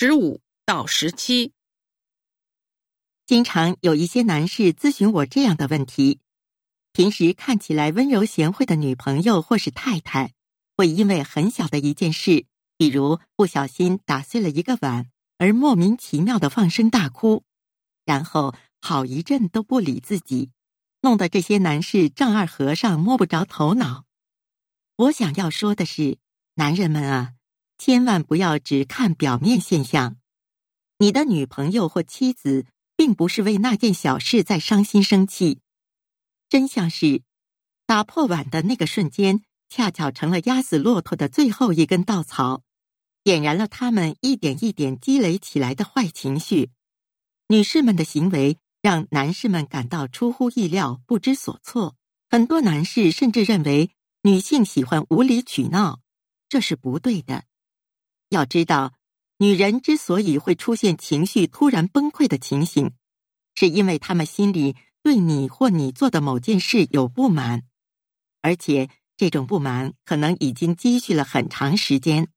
十五到十七，经常有一些男士咨询我这样的问题：平时看起来温柔贤惠的女朋友或是太太，会因为很小的一件事，比如不小心打碎了一个碗，而莫名其妙的放声大哭，然后好一阵都不理自己，弄得这些男士丈二和尚摸不着头脑。我想要说的是，男人们啊。千万不要只看表面现象，你的女朋友或妻子并不是为那件小事在伤心生气。真相是，打破碗的那个瞬间，恰巧成了压死骆驼的最后一根稻草，点燃了他们一点一点积累起来的坏情绪。女士们的行为让男士们感到出乎意料、不知所措。很多男士甚至认为女性喜欢无理取闹，这是不对的。要知道，女人之所以会出现情绪突然崩溃的情形，是因为她们心里对你或你做的某件事有不满，而且这种不满可能已经积蓄了很长时间。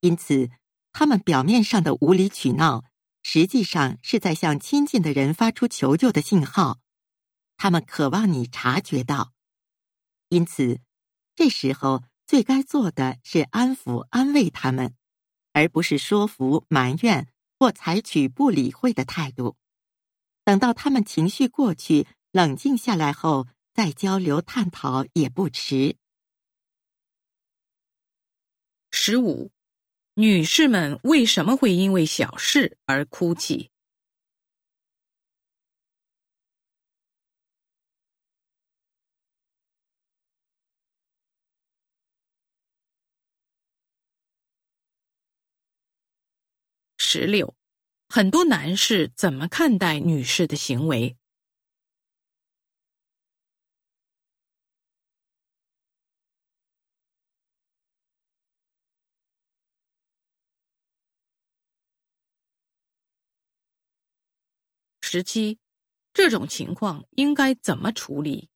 因此，她们表面上的无理取闹，实际上是在向亲近的人发出求救的信号。他们渴望你察觉到。因此，这时候最该做的是安抚、安慰他们。而不是说服、埋怨或采取不理会的态度，等到他们情绪过去、冷静下来后，再交流探讨也不迟。十五，女士们为什么会因为小事而哭泣？十六，很多男士怎么看待女士的行为？十七，这种情况应该怎么处理？